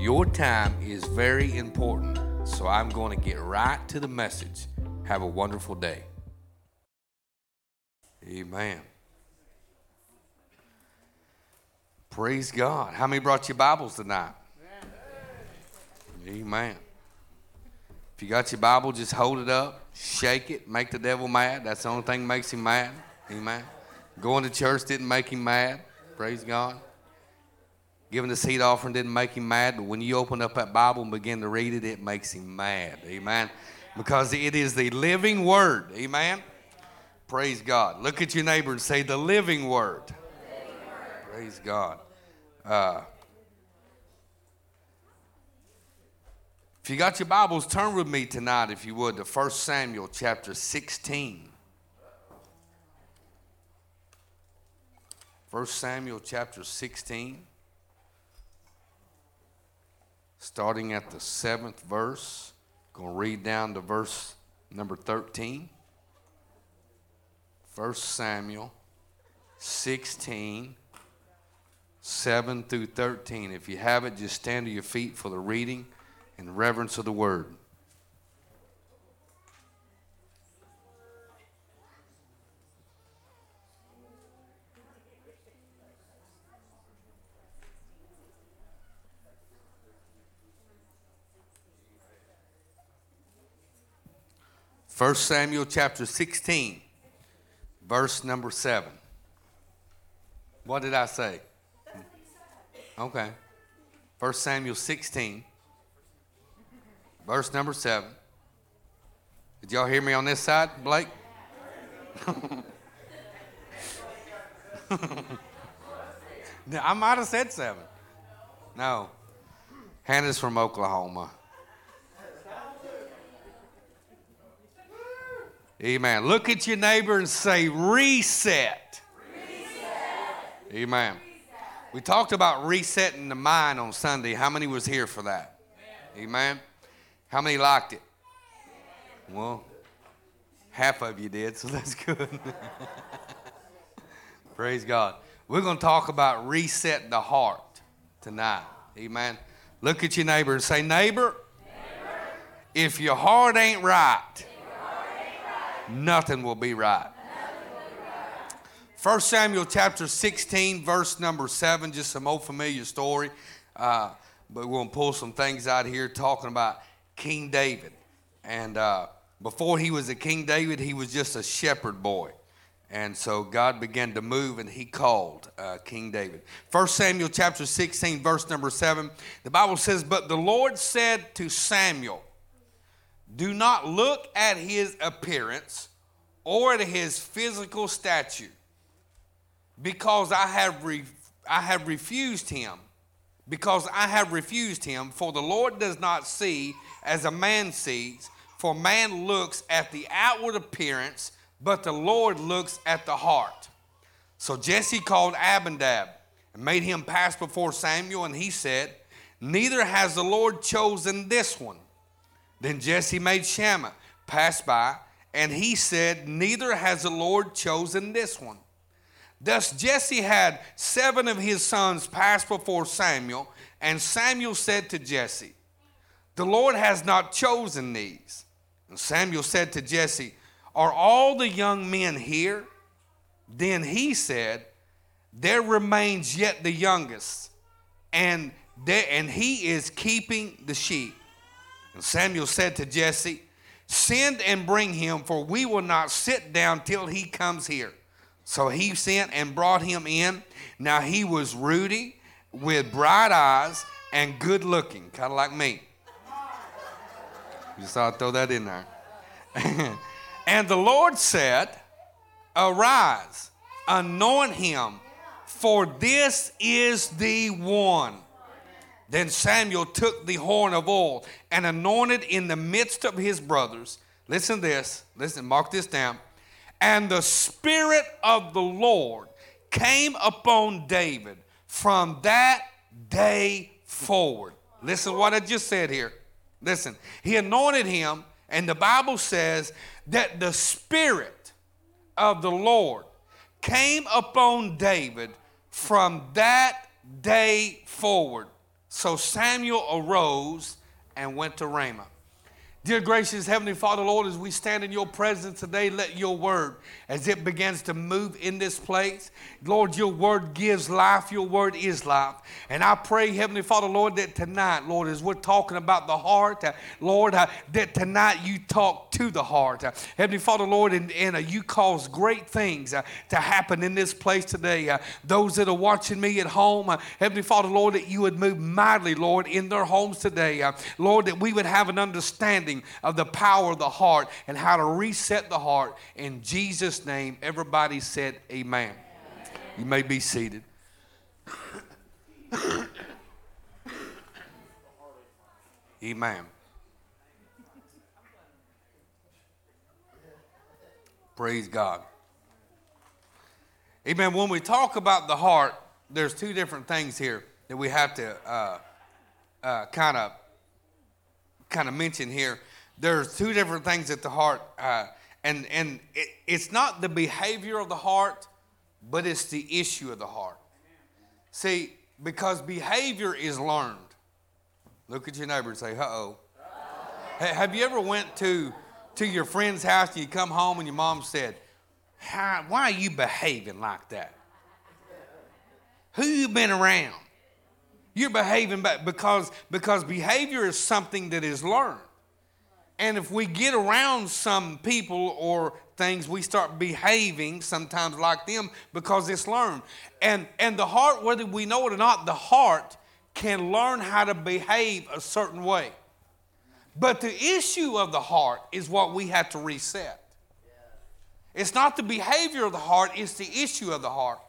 Your time is very important, so I'm going to get right to the message. Have a wonderful day. Amen. Praise God. How many brought your Bibles tonight? Amen. If you got your Bible, just hold it up, shake it, make the devil mad. That's the only thing that makes him mad. Amen. Going to church didn't make him mad. Praise God. Giving the seed offering didn't make him mad, but when you open up that Bible and begin to read it, it makes him mad. Amen. Because it is the living word. Amen. Praise God. Look at your neighbor and say, The living word. Praise God. Uh, if you got your Bibles, turn with me tonight, if you would, to 1 Samuel chapter 16. 1 Samuel chapter 16, starting at the seventh verse. Going to read down to verse number 13. 1 Samuel 16, 7 through 13. If you have it, just stand to your feet for the reading and reverence of the word. First Samuel chapter 16 verse number 7. What did I say? Okay. 1 Samuel 16, verse number 7. Did y'all hear me on this side, Blake? I might have said 7. No. Hannah's from Oklahoma. Amen. Look at your neighbor and say, reset. reset. Amen. Reset. We talked about resetting the mind on Sunday. How many was here for that? Amen. Amen. How many liked it? Well, half of you did, so that's good. Praise God. We're going to talk about resetting the heart tonight. Amen. Look at your neighbor and say, neighbor, neighbor. if your heart ain't right, nothing will be right. First Samuel chapter 16, verse number 7, just some old familiar story. Uh, but we're going to pull some things out here talking about King David. And uh, before he was a King David, he was just a shepherd boy. And so God began to move and he called uh, King David. First Samuel chapter 16, verse number 7, the Bible says, But the Lord said to Samuel, do not look at his appearance or at his physical stature, because I have, re- I have refused him. Because I have refused him, for the Lord does not see as a man sees, for man looks at the outward appearance, but the Lord looks at the heart. So Jesse called Abinadab and made him pass before Samuel, and he said, Neither has the Lord chosen this one then Jesse made Shammah pass by, and he said, Neither has the Lord chosen this one. Thus Jesse had seven of his sons pass before Samuel, and Samuel said to Jesse, The Lord has not chosen these. And Samuel said to Jesse, Are all the young men here? Then he said, There remains yet the youngest, and, there, and he is keeping the sheep. Samuel said to Jesse, Send and bring him, for we will not sit down till he comes here. So he sent and brought him in. Now he was ruddy, with bright eyes, and good looking, kind of like me. Just thought I'd throw that in there. and the Lord said, Arise, anoint him, for this is the one. Then Samuel took the horn of oil and anointed in the midst of his brothers. Listen this. Listen, mark this down. And the Spirit of the Lord came upon David from that day forward. Listen what I just said here. Listen, he anointed him, and the Bible says that the Spirit of the Lord came upon David from that day forward. So Samuel arose and went to Ramah. Dear gracious Heavenly Father, Lord, as we stand in your presence today, let your word, as it begins to move in this place, Lord, your word gives life, your word is life. And I pray, Heavenly Father, Lord, that tonight, Lord, as we're talking about the heart, uh, Lord, uh, that tonight you talk to the heart. Uh, Heavenly Father, Lord, and, and uh, you cause great things uh, to happen in this place today. Those that are watching me at home, Heavenly Father, Lord, that you would move mightily, Lord, in their homes today. Lord, that we would have an understanding understanding of the power of the heart and how to reset the heart. In Jesus' name, everybody said, Amen. You may be seated. Amen. Praise God. Amen. When we talk about the heart, there's two different things here that we have to uh, uh, kind of kind of mention here. There's two different things at the heart, uh, and and it, it's not the behavior of the heart, but it's the issue of the heart. See, because behavior is learned. Look at your neighbor and say, "Uh oh." Have you ever went to to your friend's house and you come home and your mom said, "Why are you behaving like that? Who you been around?" You're behaving because, because behavior is something that is learned. And if we get around some people or things, we start behaving sometimes like them because it's learned. And, and the heart, whether we know it or not, the heart can learn how to behave a certain way. But the issue of the heart is what we have to reset. It's not the behavior of the heart, it's the issue of the heart.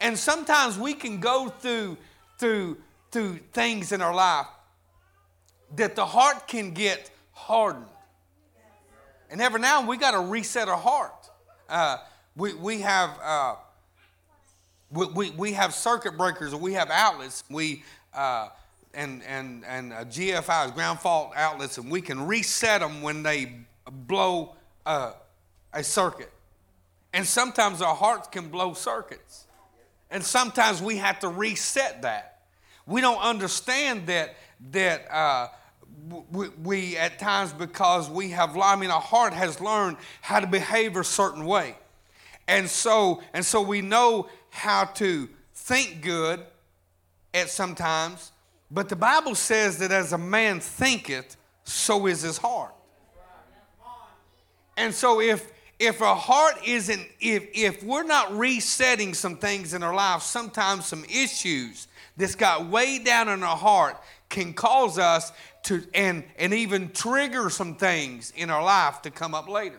And sometimes we can go through, through through things in our life that the heart can get hardened. And every now and we got to reset our heart. Uh, we, we have uh, we, we, we have circuit breakers or we have outlets. We uh, and and and GFIs, ground fault outlets, and we can reset them when they blow a circuit. And sometimes our hearts can blow circuits, and sometimes we have to reset that. We don't understand that that uh, we, we, at times because we have I mean our heart has learned how to behave a certain way, and so and so we know how to think good at sometimes. But the Bible says that as a man thinketh, so is his heart. And so if if our heart isn't if if we're not resetting some things in our life, sometimes some issues that's got way down in our heart can cause us to and, and even trigger some things in our life to come up later.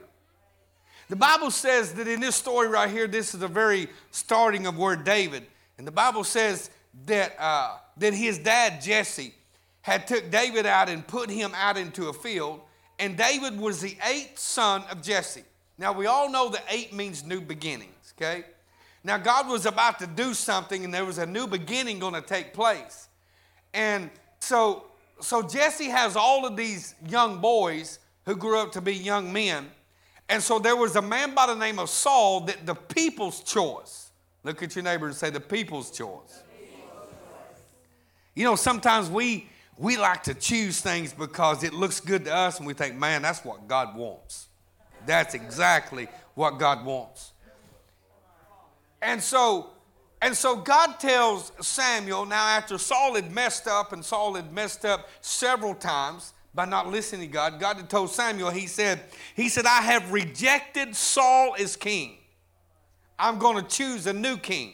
The Bible says that in this story right here, this is the very starting of where David, and the Bible says that uh, that his dad Jesse had took David out and put him out into a field, and David was the eighth son of Jesse. Now we all know that eight means new beginnings, okay? Now, God was about to do something, and there was a new beginning going to take place. And so, so Jesse has all of these young boys who grew up to be young men. And so there was a man by the name of Saul that the people's choice. Look at your neighbor and say, the people's choice. You know, sometimes we we like to choose things because it looks good to us and we think, man, that's what God wants. That's exactly what God wants. And so, and so God tells Samuel, now after Saul had messed up, and Saul had messed up several times by not listening to God, God had told Samuel, he said, he said, I have rejected Saul as king. I'm going to choose a new king.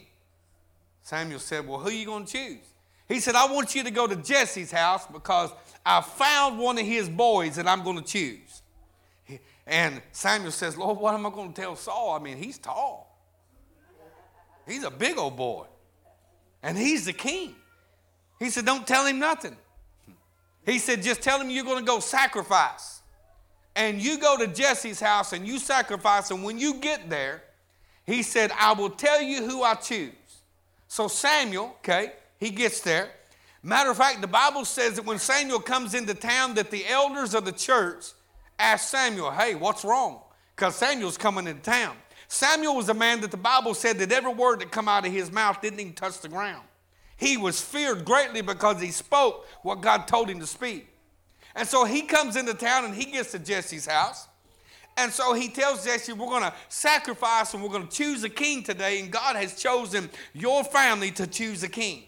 Samuel said, Well, who are you going to choose? He said, I want you to go to Jesse's house because I found one of his boys that I'm going to choose. And Samuel says, Lord, what am I going to tell Saul? I mean, he's tall. He's a big old boy. And he's the king. He said, Don't tell him nothing. He said, Just tell him you're going to go sacrifice. And you go to Jesse's house and you sacrifice. And when you get there, he said, I will tell you who I choose. So Samuel, okay, he gets there. Matter of fact, the Bible says that when Samuel comes into town, that the elders of the church ask Samuel, Hey, what's wrong? Because Samuel's coming into town. Samuel was a man that the Bible said that every word that come out of his mouth didn't even touch the ground. He was feared greatly because he spoke what God told him to speak. And so he comes into town and he gets to Jesse's house. And so he tells Jesse, We're going to sacrifice and we're going to choose a king today. And God has chosen your family to choose a king.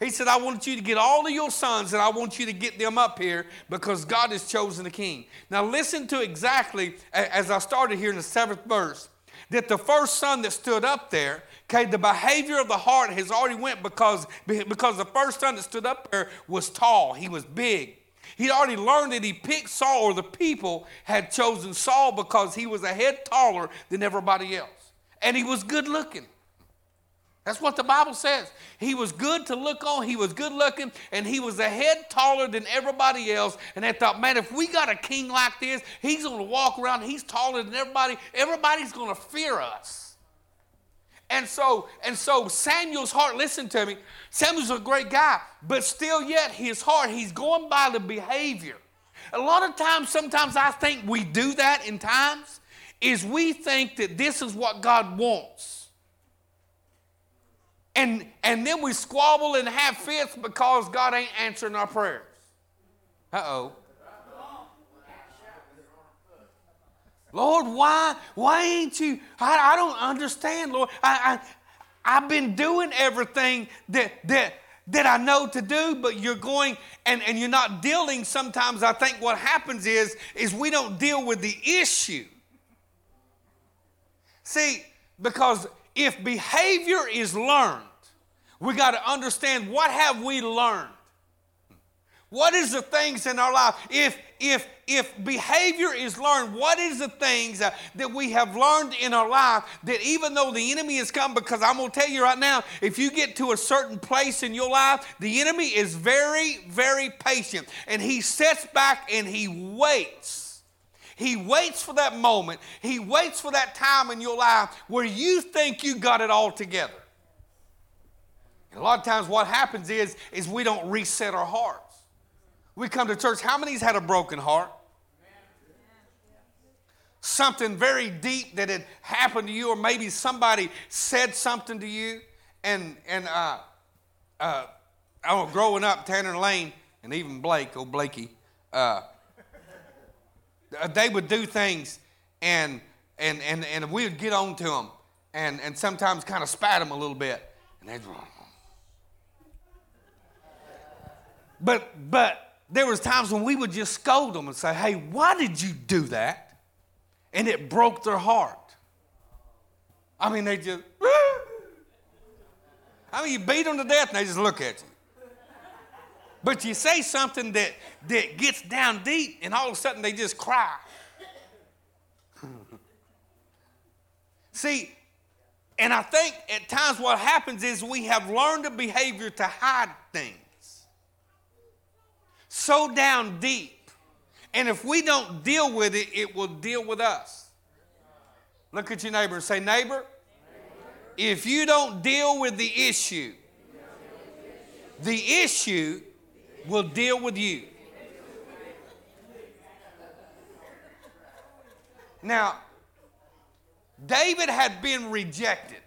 He said, I want you to get all of your sons and I want you to get them up here because God has chosen a king. Now, listen to exactly as I started here in the seventh verse that the first son that stood up there, okay, the behavior of the heart has already went because, because the first son that stood up there was tall, he was big. He'd already learned that he picked Saul, or the people had chosen Saul because he was a head taller than everybody else. And he was good looking. That's what the Bible says. He was good to look on, he was good looking, and he was a head taller than everybody else. And they thought, man, if we got a king like this, he's going to walk around, he's taller than everybody, everybody's going to fear us. And so, and so Samuel's heart, listen to me, Samuel's a great guy, but still yet his heart, he's going by the behavior. A lot of times, sometimes I think we do that in times, is we think that this is what God wants and, and then we squabble and have fits because God ain't answering our prayers. Uh oh. Lord, why, why ain't you? I, I don't understand, Lord. I, I, I've been doing everything that, that, that I know to do, but you're going and, and you're not dealing. Sometimes I think what happens is, is we don't deal with the issue. See, because if behavior is learned, we got to understand what have we learned? What is the things in our life? If if if behavior is learned, what is the things uh, that we have learned in our life that even though the enemy has come, because I'm going to tell you right now, if you get to a certain place in your life, the enemy is very, very patient and he sits back and he waits he waits for that moment. He waits for that time in your life where you think you got it all together. And a lot of times what happens is, is we don't reset our hearts. We come to church. How many's had a broken heart? Something very deep that had happened to you, or maybe somebody said something to you. And, and uh, uh, I was growing up, Tanner Lane, and even Blake, old Blakey, uh, uh, Uh, they would do things and, and, and, and we would get on to them and, and sometimes kind of spat them a little bit. And they'd, but but there was times when we would just scold them and say, "Hey, why did you do that?" And it broke their heart. I mean, they just. I mean, you beat them to death and they just look at you. But you say something that, that gets down deep and all of a sudden they just cry. See, and I think at times what happens is we have learned a behavior to hide things so down deep. And if we don't deal with it, it will deal with us. Look at your neighbor and say, Neighbor, if you don't deal with the issue, the issue will deal with you. Now, David had been rejected.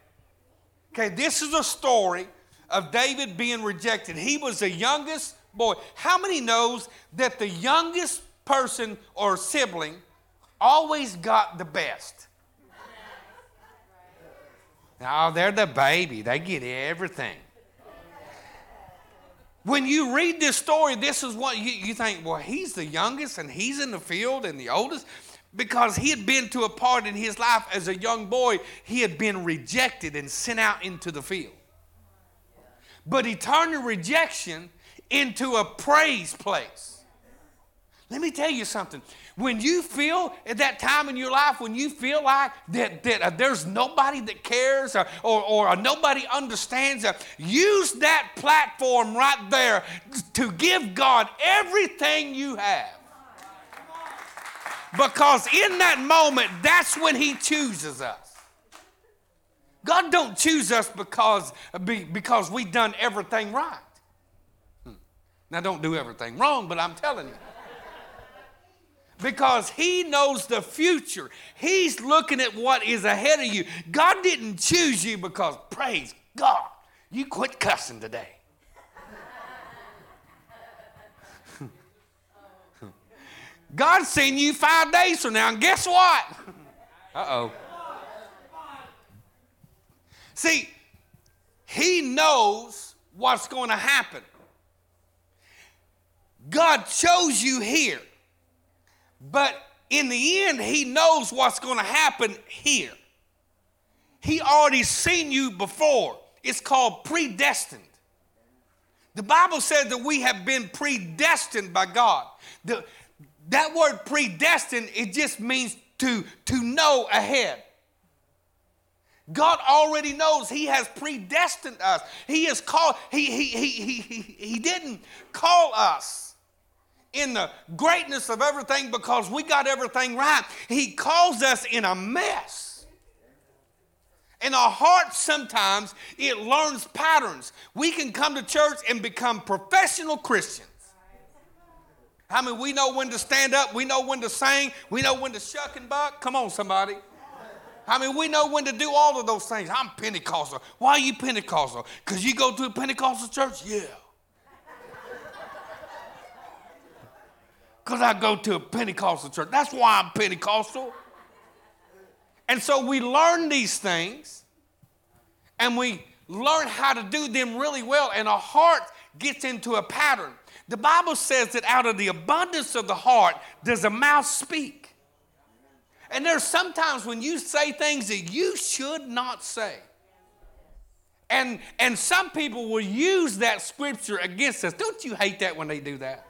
Okay, this is a story of David being rejected. He was the youngest boy. How many knows that the youngest person or sibling always got the best? Now, oh, they're the baby. They get everything. When you read this story, this is what you, you think, well, he's the youngest and he's in the field and the oldest because he had been to a part in his life as a young boy, he had been rejected and sent out into the field. But he turned the rejection into a praise place. Let me tell you something. When you feel at that time in your life, when you feel like that, that uh, there's nobody that cares or, or, or uh, nobody understands, uh, use that platform right there to give God everything you have. Because in that moment, that's when He chooses us. God don't choose us because, because we've done everything right. Hmm. Now, don't do everything wrong, but I'm telling you because He knows the future. He's looking at what is ahead of you. God didn't choose you because, praise God, you quit cussing today. God's seen you five days from now, and guess what? Uh oh. See, He knows what's going to happen. God chose you here. But in the end, he knows what's going to happen here. He already seen you before. It's called predestined. The Bible says that we have been predestined by God. The, that word predestined, it just means to, to know ahead. God already knows He has predestined us. He has called, he, he, he, he, he didn't call us in the greatness of everything because we got everything right. He calls us in a mess. In our heart sometimes it learns patterns. We can come to church and become professional Christians. I mean, we know when to stand up, we know when to sing, we know when to shuck and buck? Come on, somebody. I mean, we know when to do all of those things. I'm Pentecostal. Why are you Pentecostal? Because you go to a Pentecostal church? Yeah. Because I go to a Pentecostal church. That's why I'm Pentecostal. And so we learn these things and we learn how to do them really well, and our heart gets into a pattern. The Bible says that out of the abundance of the heart does a mouth speak. And there's sometimes when you say things that you should not say. And, and some people will use that scripture against us. Don't you hate that when they do that?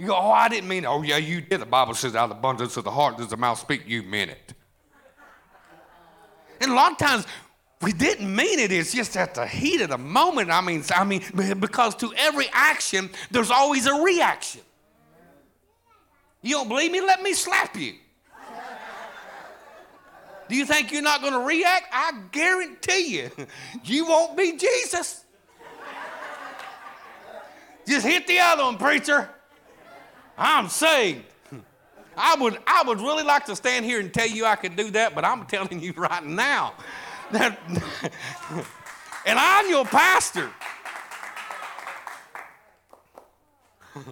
You go, oh, I didn't mean it. Oh, yeah, you did. The Bible says, out of the abundance of the heart does the mouth speak. You meant it. And a lot of times, we didn't mean it. It's just at the heat of the moment. I mean, I mean, because to every action, there's always a reaction. You don't believe me? Let me slap you. Do you think you're not going to react? I guarantee you, you won't be Jesus. Just hit the other one, preacher. I'm saved. I would, I would really like to stand here and tell you I could do that, but I'm telling you right now that, and I'm your pastor.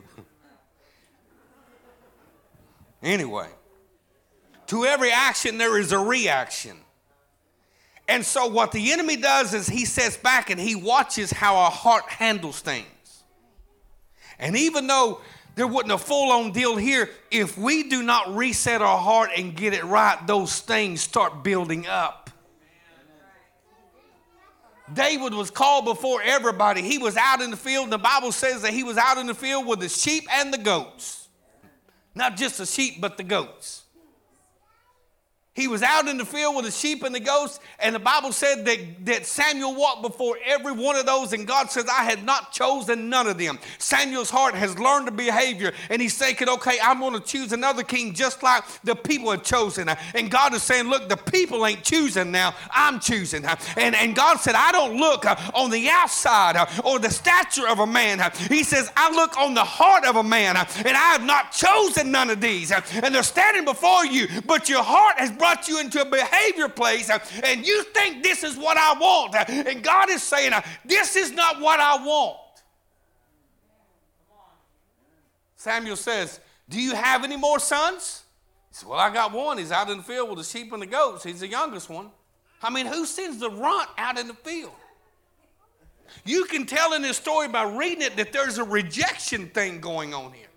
anyway, to every action there is a reaction. And so, what the enemy does is he sits back and he watches how our heart handles things. And even though there wasn't a full on deal here. If we do not reset our heart and get it right, those things start building up. David was called before everybody. He was out in the field, the Bible says that he was out in the field with the sheep and the goats. Not just the sheep, but the goats. He was out in the field with the sheep and the goats, and the Bible said that, that Samuel walked before every one of those, and God says, I had not chosen none of them. Samuel's heart has learned the behavior, and he's thinking, okay, I'm going to choose another king just like the people have chosen. And God is saying, look, the people ain't choosing now, I'm choosing. And, and God said, I don't look uh, on the outside uh, or the stature of a man. He says, I look on the heart of a man, and I have not chosen none of these. And they're standing before you, but your heart has brought brought you into a behavior place uh, and you think this is what I want. Uh, and God is saying, uh, This is not what I want. Samuel says, Do you have any more sons? He said, Well, I got one. He's out in the field with the sheep and the goats. He's the youngest one. I mean, who sends the runt out in the field? You can tell in this story by reading it that there's a rejection thing going on here.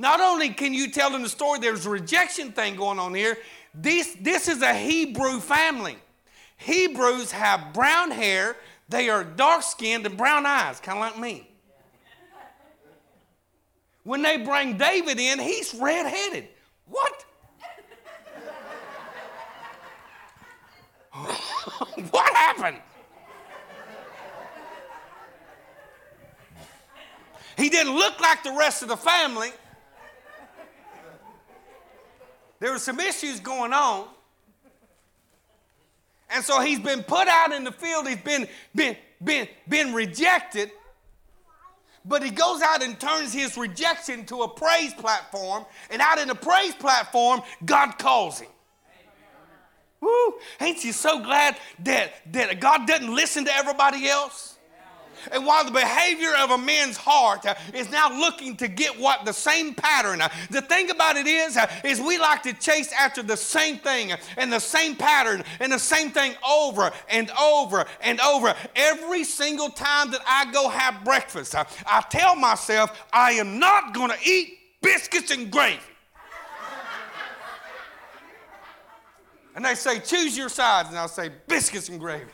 Not only can you tell them the story there's a rejection thing going on here, this, this is a Hebrew family. Hebrews have brown hair, they are dark skinned and brown eyes, kind of like me. When they bring David in, he's redheaded. What? what happened? He didn't look like the rest of the family. There were some issues going on. And so he's been put out in the field, he's been, been, been, been rejected. But he goes out and turns his rejection to a praise platform. And out in the praise platform, God calls him. Woo! Ain't you so glad that, that God doesn't listen to everybody else? And while the behavior of a man's heart uh, is now looking to get what the same pattern, uh, the thing about it is, uh, is we like to chase after the same thing and the same pattern and the same thing over and over and over. Every single time that I go have breakfast, I tell myself I am not going to eat biscuits and gravy. and they say, choose your sides, and I'll say, biscuits and gravy.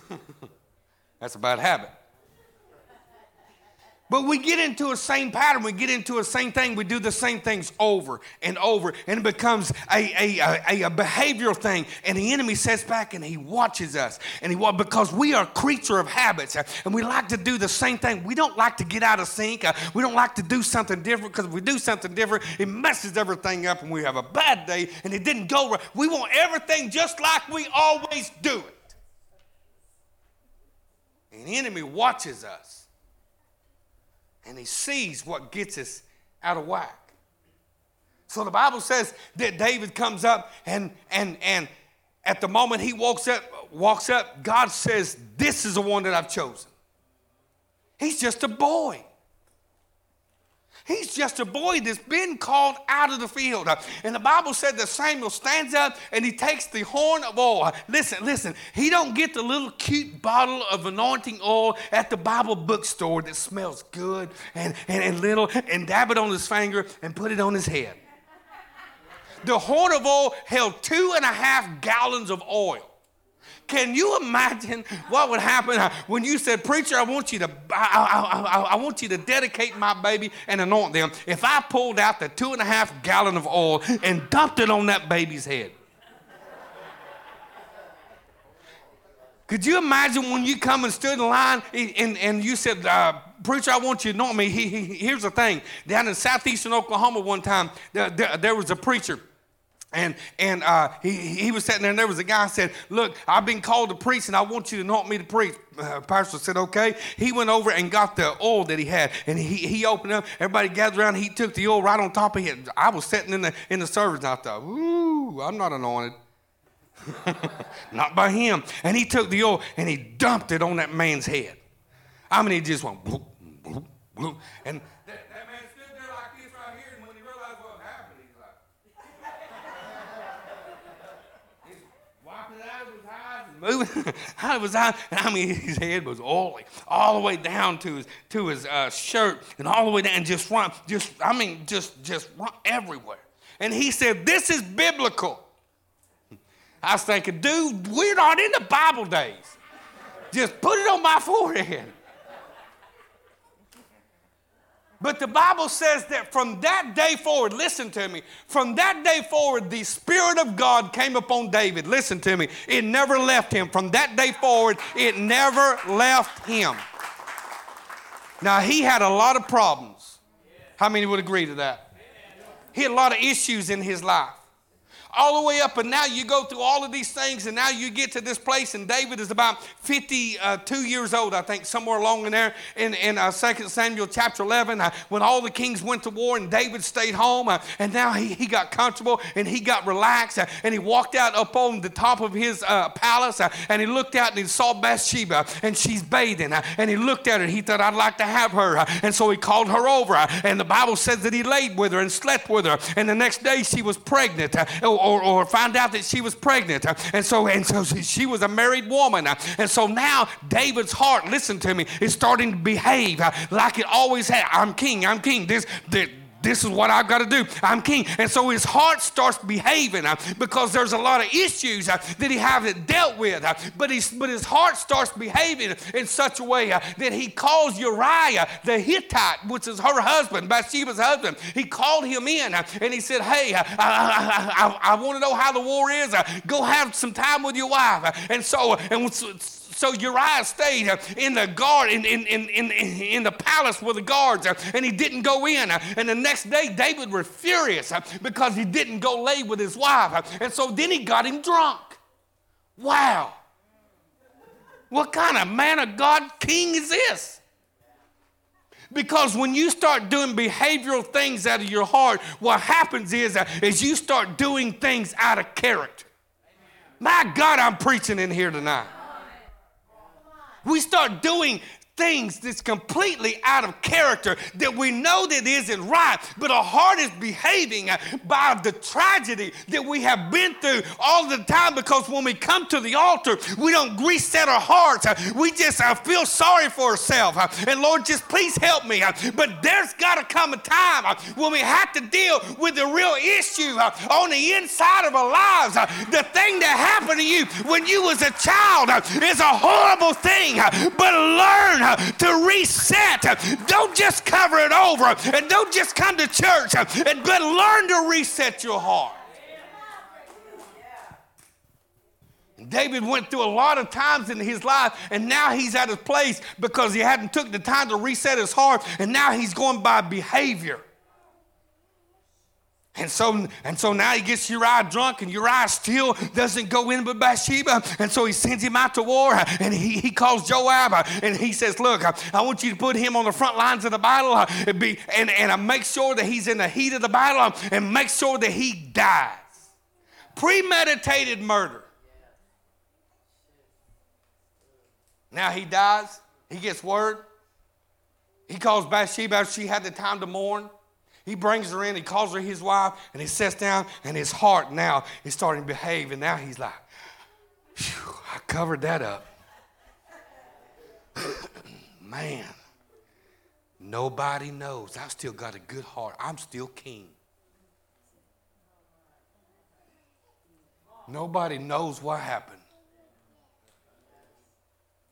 That's a bad habit. But we get into a same pattern. We get into a same thing. We do the same things over and over, and it becomes a, a, a, a behavioral thing. And the enemy sits back and he watches us, and he because we are a creature of habits, uh, and we like to do the same thing. We don't like to get out of sync. Uh, we don't like to do something different because if we do something different, it messes everything up, and we have a bad day, and it didn't go right. We want everything just like we always do it. The enemy watches us and he sees what gets us out of whack. So the Bible says that David comes up and and and at the moment he walks up walks up God says this is the one that I've chosen. He's just a boy. He's just a boy that's been called out of the field. And the Bible said that Samuel stands up and he takes the horn of oil. Listen, listen, he don't get the little cute bottle of anointing oil at the Bible bookstore that smells good and, and, and little and dab it on his finger and put it on his head. The horn of oil held two and a half gallons of oil. Can you imagine what would happen when you said, Preacher, I want you to, I, I, I, I, want you to dedicate my baby and anoint them. If I pulled out the two and a half gallon of oil and dumped it on that baby's head. Could you imagine when you come and stood in line and, and you said, uh, Preacher, I want you to know me. He, he, here's the thing. Down in southeastern Oklahoma one time, there, there, there was a preacher and, and uh, he, he was sitting there, and there was a guy said, Look, I've been called to preach, and I want you to anoint me to preach. Uh, pastor said, Okay. He went over and got the oil that he had, and he, he opened up. Everybody gathered around. He took the oil right on top of it. I was sitting in the, in the service, and I thought, Ooh, I'm not anointed. not by him. And he took the oil and he dumped it on that man's head. I mean, he just went, bloop, bloop, bloop, and moving out of his eye. I mean, his head was oily, all the way down to his to his uh, shirt, and all the way down, just run, just I mean, just just run everywhere. And he said, "This is biblical." I was thinking, dude, we're not in the Bible days. Just put it on my forehead. But the Bible says that from that day forward, listen to me, from that day forward, the Spirit of God came upon David. Listen to me, it never left him. From that day forward, it never left him. Now, he had a lot of problems. How many would agree to that? He had a lot of issues in his life all the way up, and now you go through all of these things, and now you get to this place, and David is about 52 years old, I think, somewhere along in there in, in uh, 2 Samuel chapter 11, uh, when all the kings went to war and David stayed home, uh, and now he, he got comfortable and he got relaxed, uh, and he walked out up on the top of his uh, palace, uh, and he looked out and he saw Bathsheba, and she's bathing, and he looked at her, he thought, I'd like to have her, and so he called her over, and the Bible says that he laid with her and slept with her, and the next day she was pregnant or find out that she was pregnant. And so, and so she was a married woman. And so now David's heart, listen to me, is starting to behave like it always had. I'm king, I'm king. This, this this is what I've got to do. I'm king. And so his heart starts behaving uh, because there's a lot of issues uh, that he hasn't dealt with. Uh, but, he's, but his heart starts behaving in such a way that he calls Uriah the Hittite, which is her husband, Bathsheba's husband. He called him in and he said, Hey, I, I, I, I want to know how the war is. go have some time with your wife. And so, and so Uriah stayed uh, in the guard, in, in, in, in, in the palace with the guards, uh, and he didn't go in. Uh, and the next day, David was furious because he didn't go lay with his wife. And so then he got him drunk. Wow. What kind of man of God king is this? Because when you start doing behavioral things out of your heart, what happens is, uh, is you start doing things out of character. My God, I'm preaching in here tonight we start doing things that's completely out of character that we know that isn't right, but our heart is behaving uh, by the tragedy that we have been through all the time because when we come to the altar, we don't reset our hearts. Uh, we just uh, feel sorry for ourselves. Uh, and Lord, just please help me. Uh, but there's got to come a time uh, when we have to deal with the real issue on the inside of our lives. The thing that happened to you when you was a child is a horrible thing, but learn Uh, to reset. Don't just cover it over and don't just come to church, uh, but learn to reset your heart. David went through a lot of times in his life, and now he's at a place because he hadn't took the time to reset his heart, and now he's going by behavior. And so, and so now he gets Uriah drunk, and Uriah still doesn't go in with Bathsheba. And so he sends him out to war, and he, he calls Joab, and he says, Look, I want you to put him on the front lines of the battle and, be, and, and make sure that he's in the heat of the battle and make sure that he dies. Premeditated murder. Now he dies, he gets word. He calls Bathsheba, she had the time to mourn. He brings her in, he calls her his wife, and he sits down, and his heart now is starting to behave. And now he's like, I covered that up. Man, nobody knows. I've still got a good heart. I'm still king. Nobody knows what happened.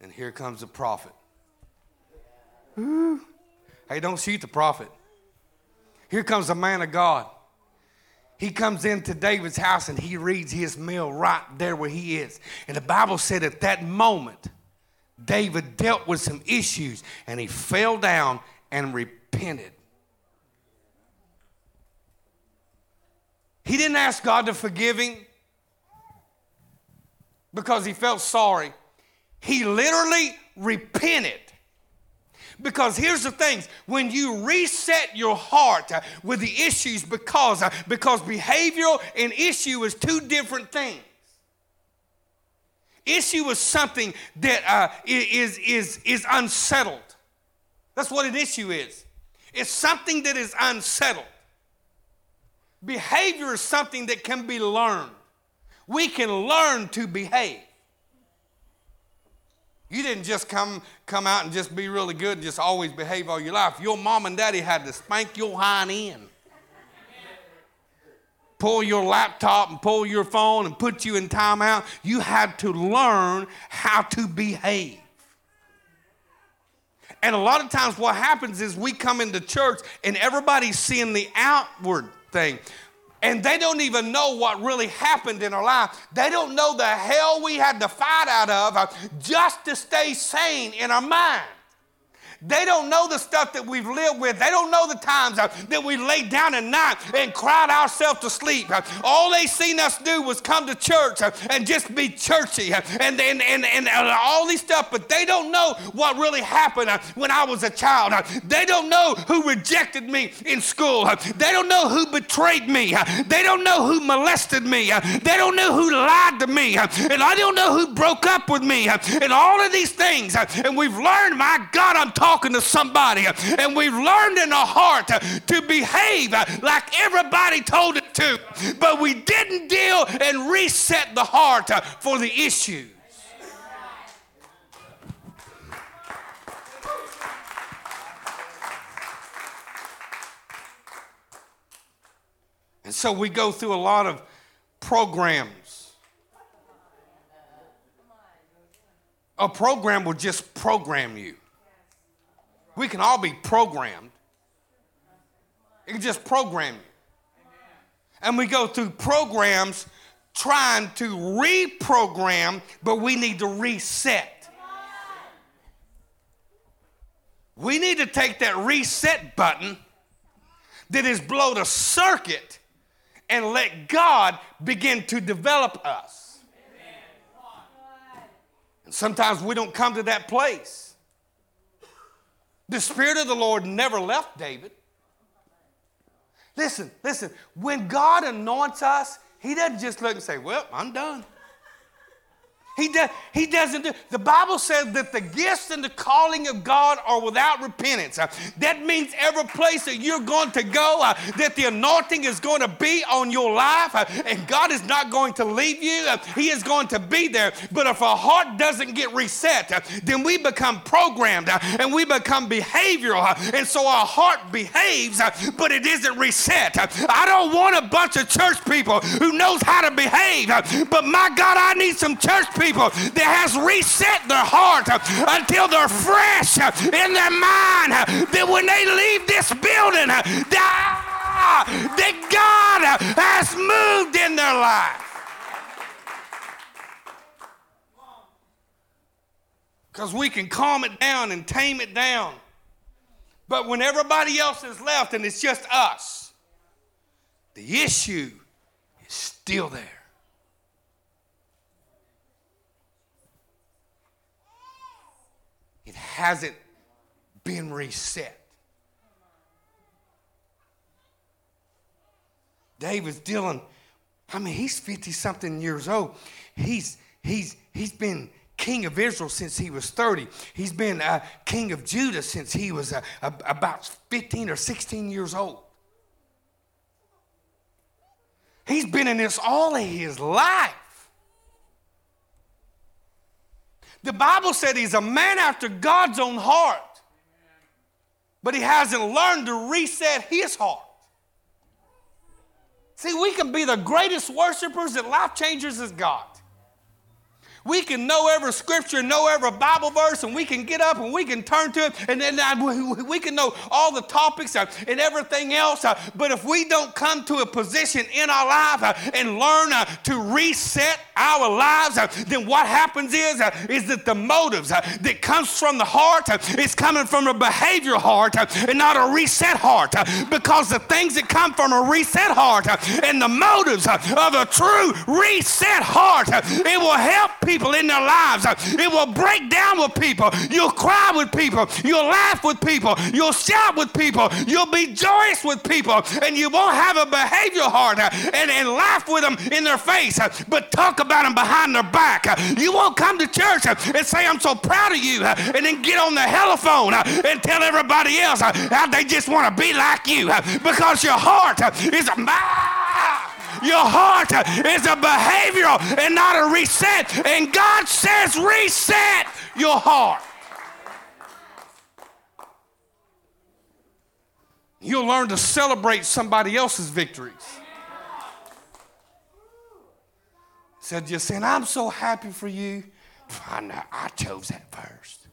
And here comes the prophet. Ooh. Hey, don't shoot the prophet. Here comes a man of God. He comes into David's house and he reads his meal right there where he is. And the Bible said at that moment, David dealt with some issues and he fell down and repented. He didn't ask God to forgive him because he felt sorry. He literally repented because here's the things when you reset your heart uh, with the issues, because, uh, because behavioral and issue is two different things. Issue is something that uh, is is, is unsettled. That's what an issue is. It's something that is unsettled. Behavior is something that can be learned. We can learn to behave. You didn't just come, come out and just be really good and just always behave all your life. Your mom and daddy had to spank your hind end. Pull your laptop and pull your phone and put you in timeout. You had to learn how to behave. And a lot of times, what happens is we come into church and everybody's seeing the outward thing and they don't even know what really happened in our life. They don't know the hell we had to fight out of uh, just to stay sane in our mind. They don't know the stuff that we've lived with. They don't know the times uh, that we laid down at night and cried ourselves to sleep. Uh, all they seen us do was come to church uh, and just be churchy uh, and, and, and, and, uh, all these stuff, but they don't know what really happened uh, when I was a child. They don't know who rejected me in school. They don't know who betrayed me. They don't know who molested me. They don't know who lied to me. And I don't know who broke up with me. And all of these things. And we've learned, my God, I'm talking talking to somebody, and we've learned in our heart to behave like everybody told it to, but we didn't deal and reset the heart for the issues. And so we go through a lot of programs. A program will just program you. We can all be programmed. It can just program you. And we go through programs trying to reprogram, but we need to reset. We need to take that reset button that is blow the circuit and let God begin to develop us. And sometimes we don't come to that place. The Spirit of the Lord never left David. Listen, listen, when God anoints us, He doesn't just look and say, Well, I'm done. He, does, he doesn't do. The Bible says that the gifts and the calling of God are without repentance. Uh, that means every place that you're going to go, uh, that the anointing is going to be on your life, uh, and God is not going to leave you. Uh, he is going to be there. But if our heart doesn't get reset, uh, then we become programmed uh, and we become behavioral. and so our heart behaves, but it isn't reset. I don't want a bunch of church people who knows how to behave, but my God, I need some church people people that has reset their heart until they're fresh in their mind that when they leave this building that, God has moved in their life. Because we can calm it down and tame it down. But when everybody else is left and it's just us, the issue is still there. it hasn't been reset. David's dealing, I mean, he's 50 something years old. He's, he's, he's been king of Israel since he was 30. He's been uh, king of Judah since he was uh, about 15 or 16 years old. He's been in this all of his life. The Bible said he's a man after God's own heart, but he hasn't learned to reset his heart. See, we can be the greatest worshipers and life changers as got. We can know every scripture, know every Bible verse, and we can get up and we can turn to it, and then uh, we can know all the topics uh, and everything else. Uh, but if we don't come to a position in our life uh, and learn uh, to reset our lives, uh, then what happens is, is that the motives that comes from the heart is coming from a behavioral heart and not a reset heart. Because the things that come from a reset heart and the motives of a true reset heart, it will help people people in their lives. It will break down with people. You'll cry with people. You'll laugh with people. You'll shout with people. You'll be joyous with people. And you won't have a behavioral heart uh, and, and laugh with them in their face, uh, but talk about them behind their back. Uh, you won't come to church and say, I'm so proud of you, and then get on the telephone and tell everybody else how they just want to be like you because your heart is a. Your heart is a behavioral and not a reset. And God says, reset your heart. You'll learn to celebrate somebody else's victories. Said just saying, I'm so happy for you. I know I chose that first.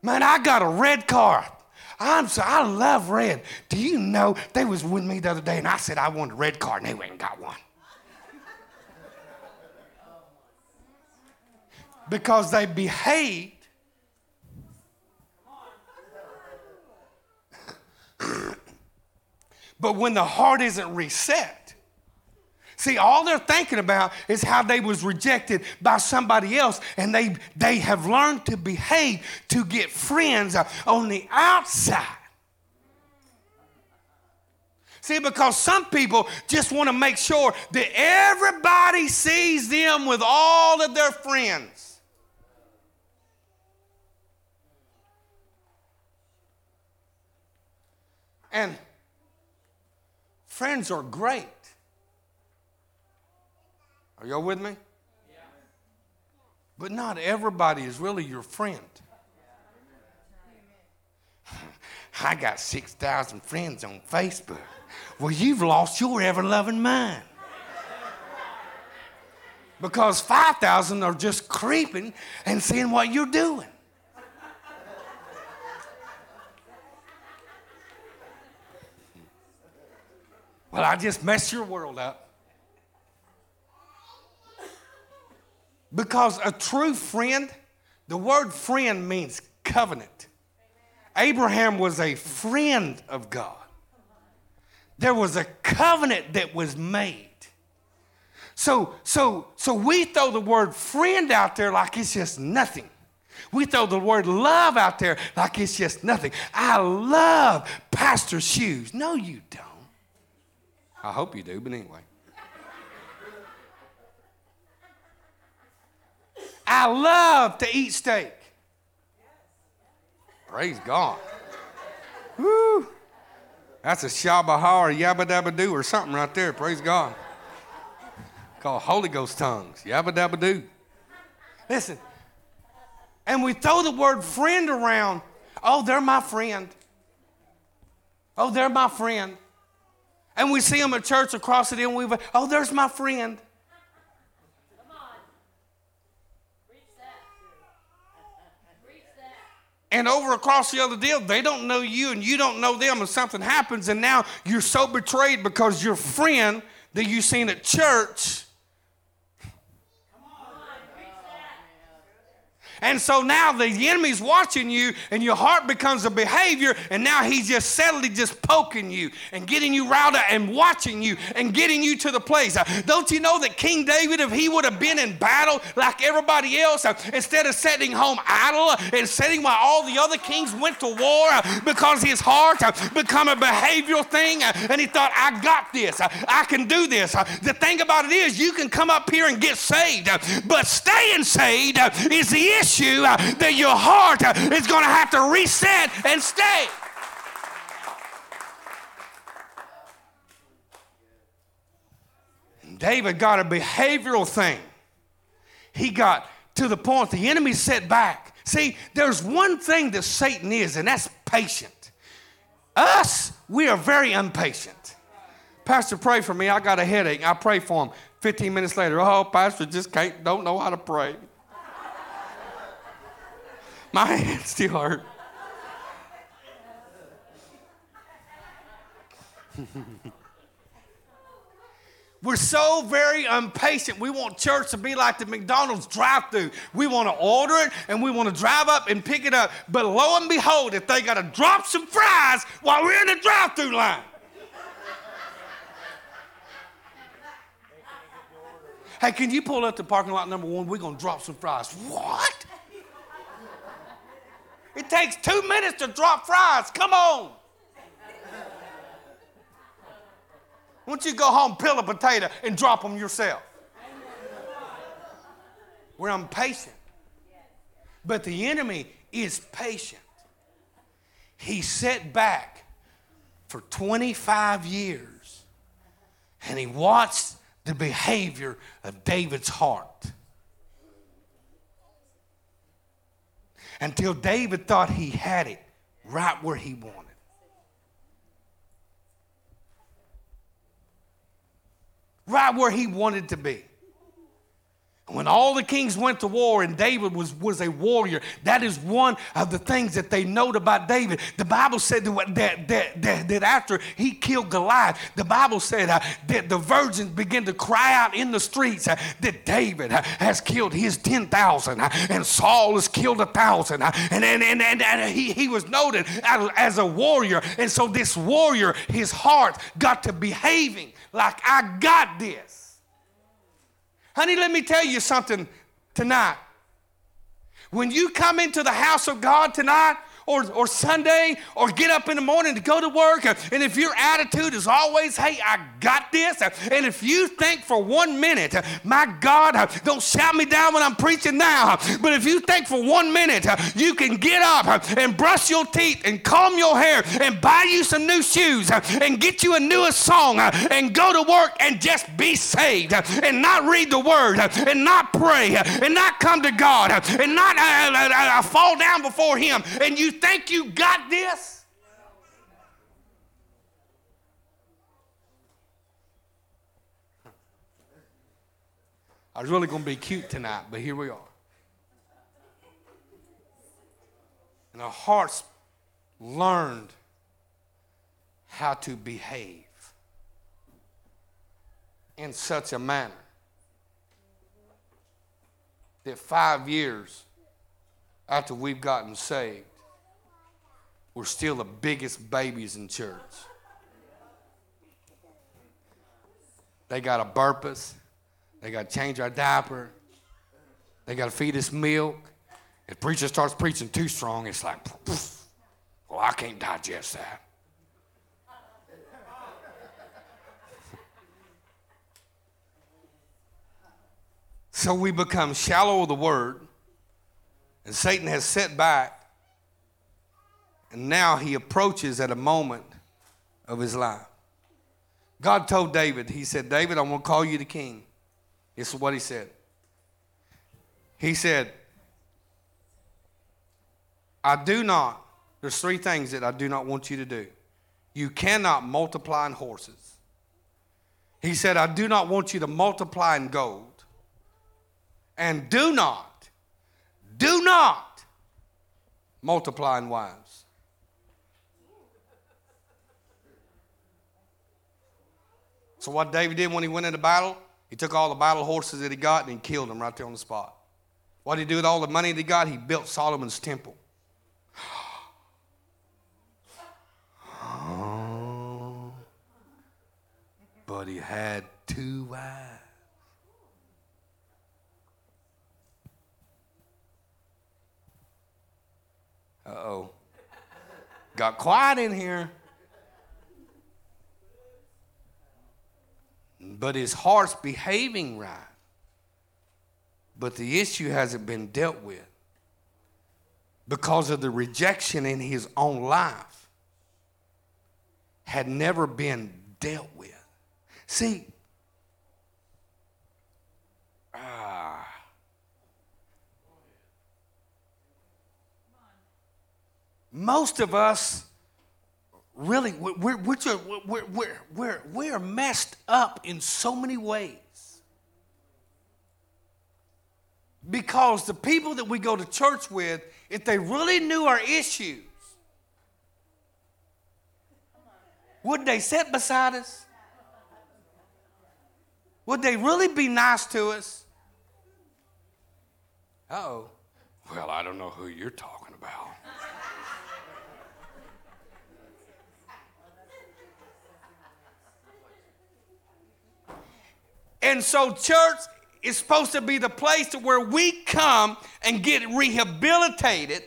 Man, I got a red car. I'm so I love red. Do you know they was with me the other day and I said I wanted a red car and they went and got one. Because they behaved but when the heart isn't reset, See, all they're thinking about is how they was rejected by somebody else, and they, they have learned to behave to get friends uh, on the outside. See, because some people just want to make sure that everybody sees them with all of their friends. And friends are great. Are y'all with me? But not everybody is really your friend. I got 6,000 friends on Facebook. Well, you've lost your ever loving mind. Because 5,000 are just creeping and seeing what you're doing. Well, I just messed your world up. Because a true friend, the word friend means covenant. Abraham was a friend of God. There was a covenant that was made. So, so, so we throw the word friend out there like it's just nothing. We throw the word love out there like it's just nothing. I love pastor shoes. No, you don't. I hope you do, but anyway. I love to eat steak. Praise God. Woo. That's a shabaha or yabba dabba doo or something right there. Praise God. Called Holy Ghost tongues. Yabba dabba doo. Listen. And we throw the word friend around. Oh, they're my friend. Oh, they're my friend. And we see them at church across it, and we oh, there's my friend. And over across the other deal, they don't know you and you don't know them, and something happens, and now you're so betrayed because your friend that you seen at church And so now the enemy's watching you, and your heart becomes a behavior, and now he's just subtly just poking you and getting you riled up and watching you and getting you to the place. Uh, don't you know that King David, if he would have been in battle like everybody else, uh, instead of sitting home idle uh, and sitting while all the other kings went to war uh, because his heart uh, become a behavioral thing, uh, and he thought, I got this, I can do this. The thing about it is, you can come up here and get saved, but staying saved is the issue you uh, that your heart uh, is going to have to reset and stay. David got a behavioral thing. He got to the point the enemy set back. See, there's one thing that Satan is, and that's patient. Us, we are very impatient. Pastor, pray for me. I got a headache. I pray for him. 15 minutes later, oh, Pastor, just can't, don't know how to pray. My hands still hurt. We're so very impatient. We want church to be like the McDonald's drive through. We want to order it and we want to drive up and pick it up. But lo and behold, if they got to drop some fries while we're in the drive through line. hey, can you pull up to parking lot number one? We're going to drop some fries. What? Takes two minutes to drop fries. Come on. Why don't you go home, peel a potato, and drop them yourself? We're impatient. But the enemy is patient. He sat back for 25 years and he watched the behavior of David's heart. Until David thought he had it right where he wanted. Right where he wanted to be. When all the kings went to war and David was, was a warrior, that is one of the things that they note about David. The Bible said that, that, that, that after he killed Goliath, the Bible said uh, that the virgins began to cry out in the streets uh, that David uh, has killed his 10,000 uh, and Saul has killed a thousand. Uh, and, and, and, and, and he, he was noted as a warrior. And so this warrior, his heart got to behaving like, I got this. Honey, let me tell you something tonight. When you come into the house of God tonight, or, or Sunday or get up in the morning to go to work. And if your attitude is always, hey, I got this. And if you think for one minute, my God, don't shout me down when I'm preaching now. But if you think for one minute, you can get up and brush your teeth and comb your hair and buy you some new shoes and get you a newest song and go to work and just be saved and not read the word and not pray and not come to God and not uh, uh, uh, fall down before Him and you Think you got this? I was really going to be cute tonight, but here we are. And our hearts learned how to behave in such a manner that five years after we've gotten saved, we're still the biggest babies in church. They got to burp. They got to change our diaper. They got to feed us milk. If preacher starts preaching too strong, it's like, well, I can't digest that. so we become shallow of the word, and Satan has set back, and now he approaches at a moment of his life. God told David, He said, David, I'm going to call you the king. This is what He said. He said, I do not, there's three things that I do not want you to do. You cannot multiply in horses. He said, I do not want you to multiply in gold. And do not, do not multiply in wives. So, what David did when he went into battle, he took all the battle horses that he got and he killed them right there on the spot. What did he do with all the money that he got? He built Solomon's temple. But he had two wives. Uh oh. Got quiet in here. But his heart's behaving right. But the issue hasn't been dealt with because of the rejection in his own life had never been dealt with. See, ah, most of us really, we're, we're, we're, we're, we're, we're messed up in so many ways. Because the people that we go to church with, if they really knew our issues, would they sit beside us? Would they really be nice to us? oh. Well, I don't know who you're talking about. And so, church is supposed to be the place to where we come and get rehabilitated,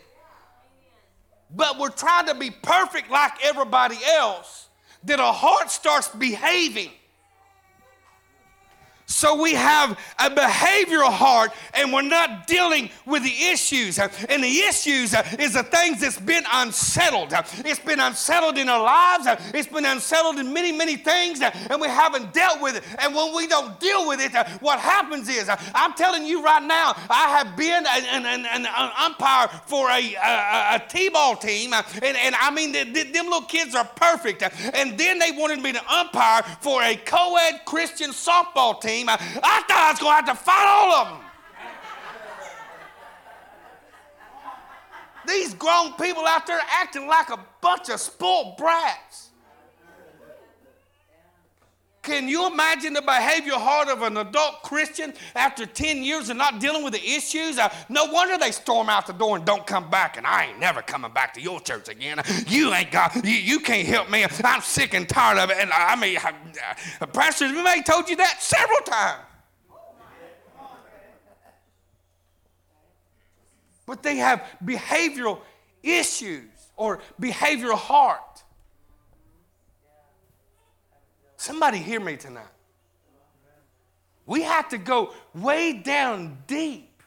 but we're trying to be perfect like everybody else, that our heart starts behaving. So we have a behavioral heart and we're not dealing with the issues. And the issues is the things that's been unsettled. It's been unsettled in our lives. It's been unsettled in many, many things and we haven't dealt with it. And when we don't deal with it, what happens is, I'm telling you right now, I have been an, an, an umpire for a, a, a T-ball team. And, and I mean, them little kids are perfect. And then they wanted me to umpire for a co-ed Christian softball team I, I thought I was going to have to fight all of them. These grown people out there acting like a bunch of spoiled brats. Can you imagine the behavioral heart of an adult Christian after 10 years of not dealing with the issues? Uh, no wonder they storm out the door and don't come back, and I ain't never coming back to your church again. You ain't got, you, you can't help me. I'm sick and tired of it. And I mean, uh, Pastor may told you that several times. But they have behavioral issues or behavioral heart. Somebody hear me tonight. We have to go way down deep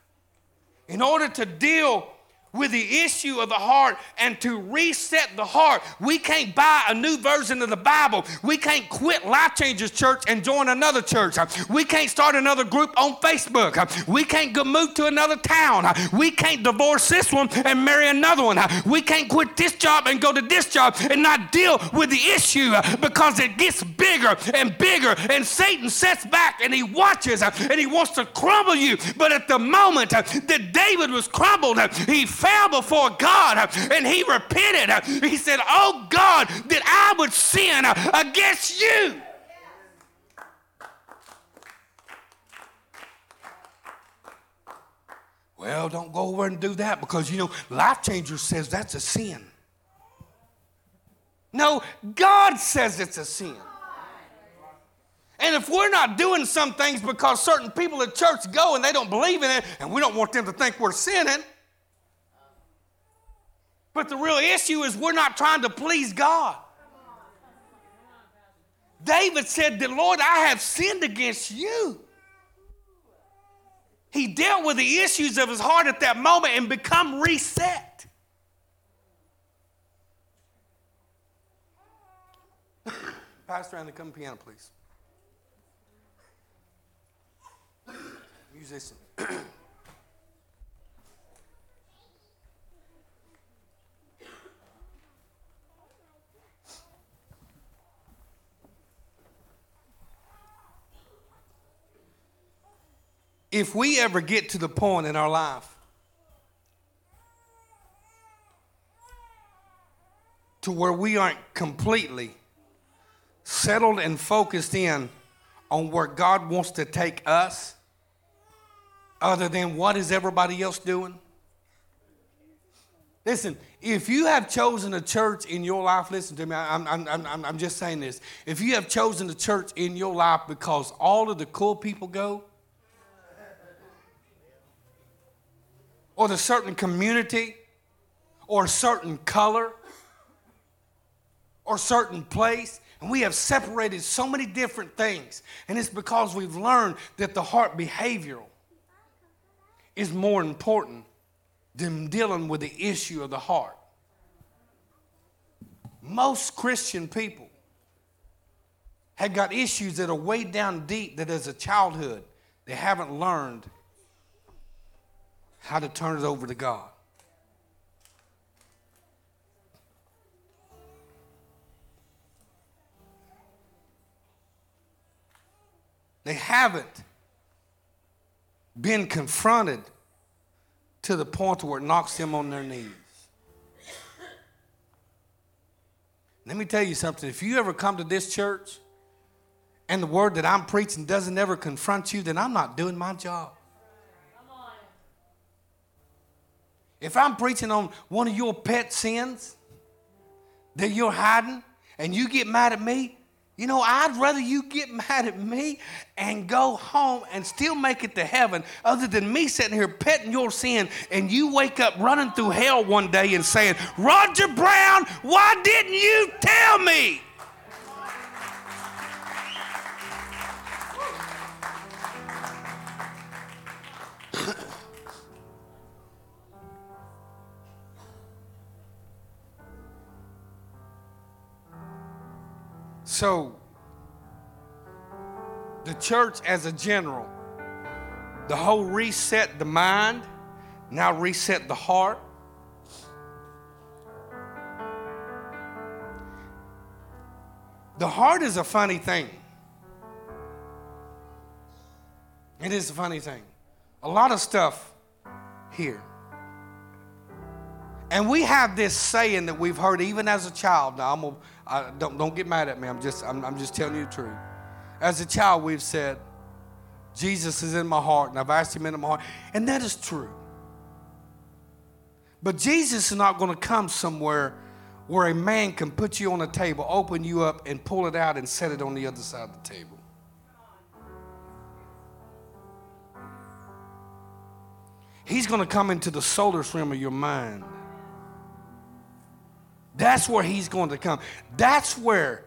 in order to deal with the issue of the heart and to reset the heart. We can't buy a new version of the Bible. We can't quit Life Changers Church and join another church. We can't start another group on Facebook. We can't go move to another town. We can't divorce this one and marry another one. We can't quit this job and go to this job and not deal with the issue because it gets bigger and bigger and Satan sets back and he watches and he wants to crumble you. But at the moment that David was crumbled, he fell before God and he repented. He said, Oh God, that I would sin against you. Well, don't go over and do that because you know, Life Changer says that's a sin. No, God says it's a sin. And if we're not doing some things because certain people at church go and they don't believe in it, and we don't want them to think we're sinning, but the real issue is we're not trying to please God. David said The Lord, I have sinned against you. He dealt with the issues of his heart at that moment and become reset. Pastor Andy, come piano, please. Musician. if we ever get to the point in our life to where we aren't completely settled and focused in on where God wants to take us, other than what is everybody else doing? Listen, if you have chosen a church in your life, listen to me, I'm, I'm, I'm, I'm just saying this. If you have chosen a church in your life because all of the cool people go, or the certain community or a certain color or certain place. And we have separated so many different things. And it's because we've learned that the heart behavioral is more important than dealing with the issue of the heart. Most Christian people have got issues that are way down deep that as a childhood they haven't learned how to turn it over to God. They haven't been confronted to the point where it knocks them on their knees. Let me tell you something. If you ever come to this church and the word that I'm preaching doesn't ever confront you, then I'm not doing my job. If I'm preaching on one of your pet sins that you're hiding and you get mad at me, you know, I'd rather you get mad at me and go home and still make it to heaven other than me sitting here petting your sin and you wake up running through hell one day and saying, Roger Brown, why didn't you tell me? So, the church as a general, the whole reset the mind, now reset the heart. The heart is a funny thing. It is a funny thing. A lot of stuff here. And we have this saying that we've heard even as a child. Now, I'm gonna, don't, don't get mad at me. I'm just, I'm, I'm just telling you the truth. As a child, we've said, Jesus is in my heart, and I've asked him into my heart. And that is true. But Jesus is not going to come somewhere where a man can put you on a table, open you up, and pull it out and set it on the other side of the table. He's going to come into the solar realm of your mind. That's where he's going to come. That's where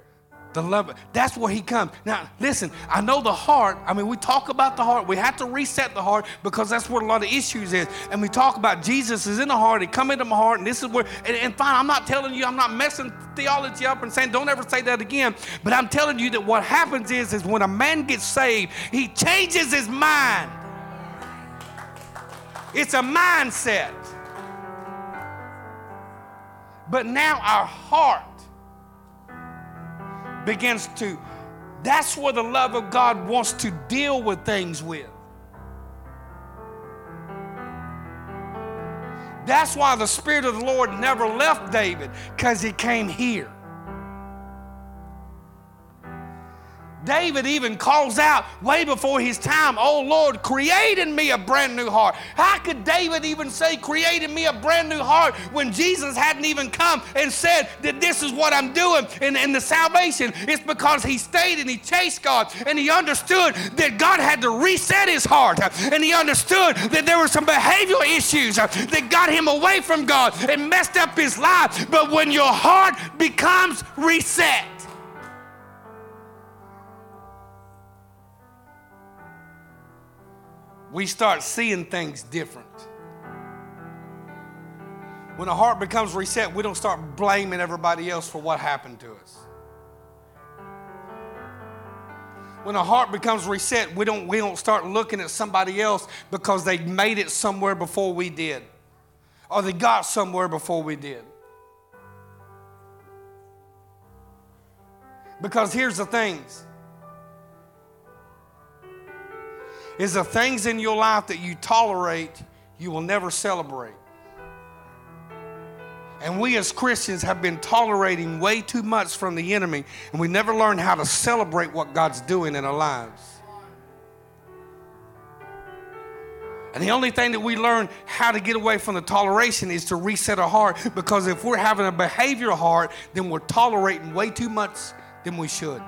The love, that's where he comes. Now, listen, I know the heart. I mean, we talk about the heart. We have to reset the heart because that's where a lot of issues is. And we talk about Jesus is in the heart. He come into my heart, and this is where, and, and fine, I'm not telling you, I'm not messing theology up and saying don't ever say that again. But I'm telling you that what happens is, is when a man gets saved, he changes his mind. It's a mindset. But now our heart begins to, that's where the love of God wants to deal with things with. That's why the Spirit of the Lord never left David, because he came here. David even calls out way before his time, Oh Lord, create in me a brand new heart. How could David even say, Create in me a brand new heart when Jesus hadn't even come and said that this is what I'm doing in, in the salvation? It's because he stayed and he chased God and he understood that God had to reset his heart and he understood that there were some behavioral issues that got him away from God and messed up his life. But when your heart becomes reset, we start seeing things different. When a heart becomes reset, we don't start blaming everybody else for what happened to us. When a heart becomes reset, we don't, we don't start looking at somebody else because they made it somewhere before we did, or they got somewhere before we did. Because here's the things is the things in your life that you tolerate, you will never celebrate. And we as Christians have been tolerating way too much from the enemy, and we never learn how to celebrate what God's doing in our lives. And the only thing that we learn how to get away from the toleration is to reset our heart because if we're having a behavioral heart, then we're tolerating way too much than we should.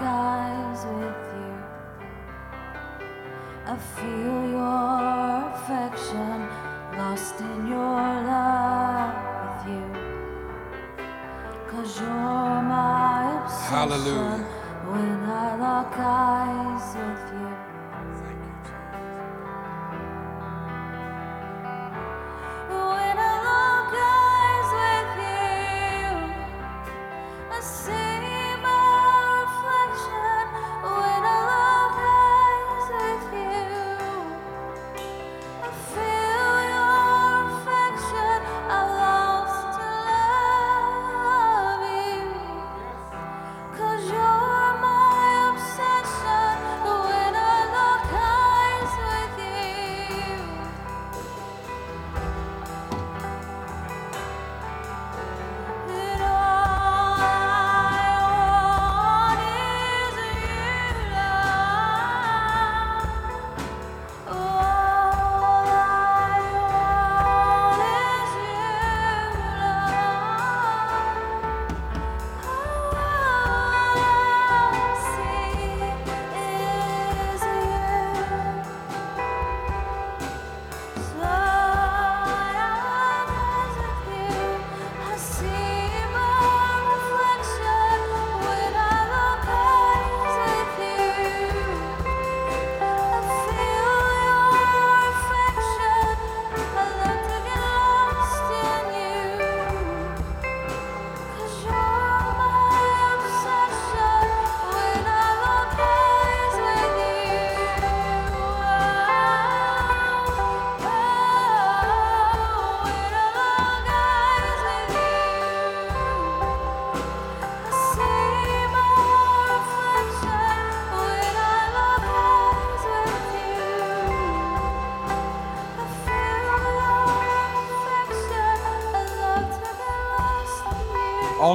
Eyes with you, I feel your affection lost in your love you. Cause you're my obsession. Hallelujah. When I lock eyes with you.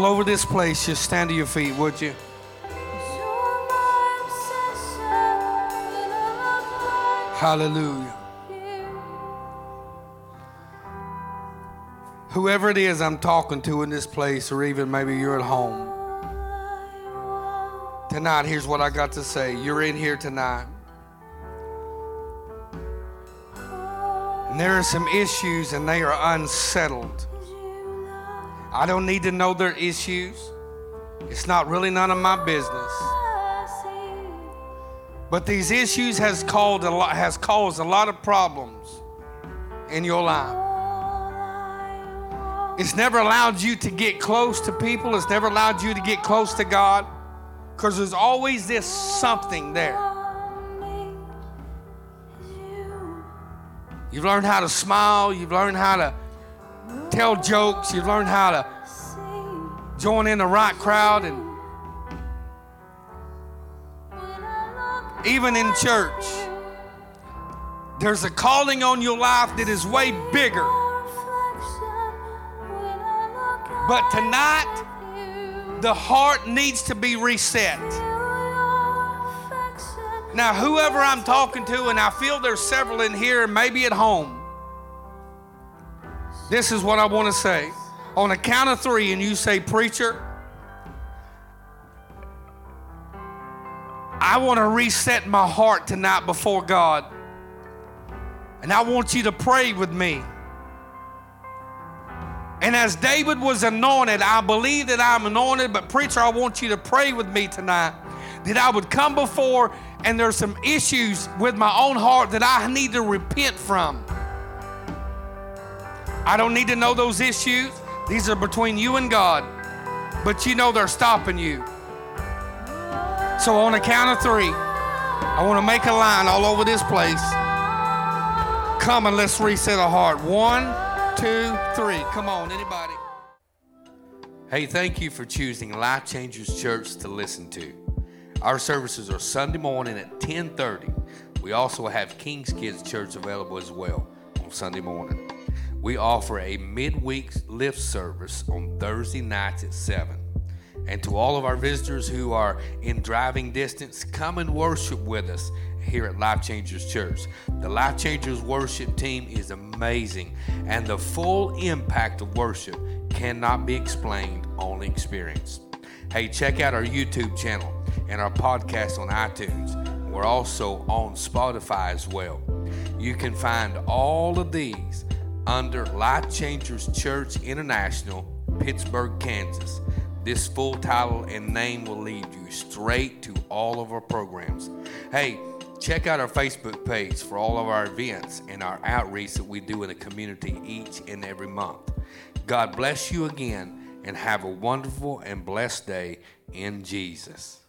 Over this place, just stand to your feet, would you? Hallelujah. Whoever it is I'm talking to in this place, or even maybe you're at home, tonight, here's what I got to say. You're in here tonight. And there are some issues, and they are unsettled. I don't need to know their issues. It's not really none of my business. But these issues has caused a lot, has caused a lot of problems in your life. It's never allowed you to get close to people. It's never allowed you to get close to God because there's always this something there. You've learned how to smile. You've learned how to tell jokes. You've learned how to join in the right crowd and even in church there's a calling on your life that is way bigger but tonight the heart needs to be reset now whoever i'm talking to and i feel there's several in here maybe at home this is what i want to say on a count of three and you say, Preacher, I want to reset my heart tonight before God. And I want you to pray with me. And as David was anointed, I believe that I'm anointed, but preacher, I want you to pray with me tonight that I would come before and there's some issues with my own heart that I need to repent from. I don't need to know those issues. These are between you and God, but you know they're stopping you. So, on a count of three, I want to make a line all over this place. Come and let's reset our heart. One, two, three. Come on, anybody. Hey, thank you for choosing Life Changers Church to listen to. Our services are Sunday morning at 10:30. We also have King's Kids Church available as well on Sunday morning. We offer a midweek lift service on Thursday nights at 7. And to all of our visitors who are in driving distance, come and worship with us here at Life Changers Church. The Life Changers worship team is amazing, and the full impact of worship cannot be explained, only experienced. Hey, check out our YouTube channel and our podcast on iTunes. We're also on Spotify as well. You can find all of these under Life Changers Church International, Pittsburg, Kansas. This full title and name will lead you straight to all of our programs. Hey, check out our Facebook page for all of our events and our outreach that we do in the community each and every month. God bless you again and have a wonderful and blessed day in Jesus.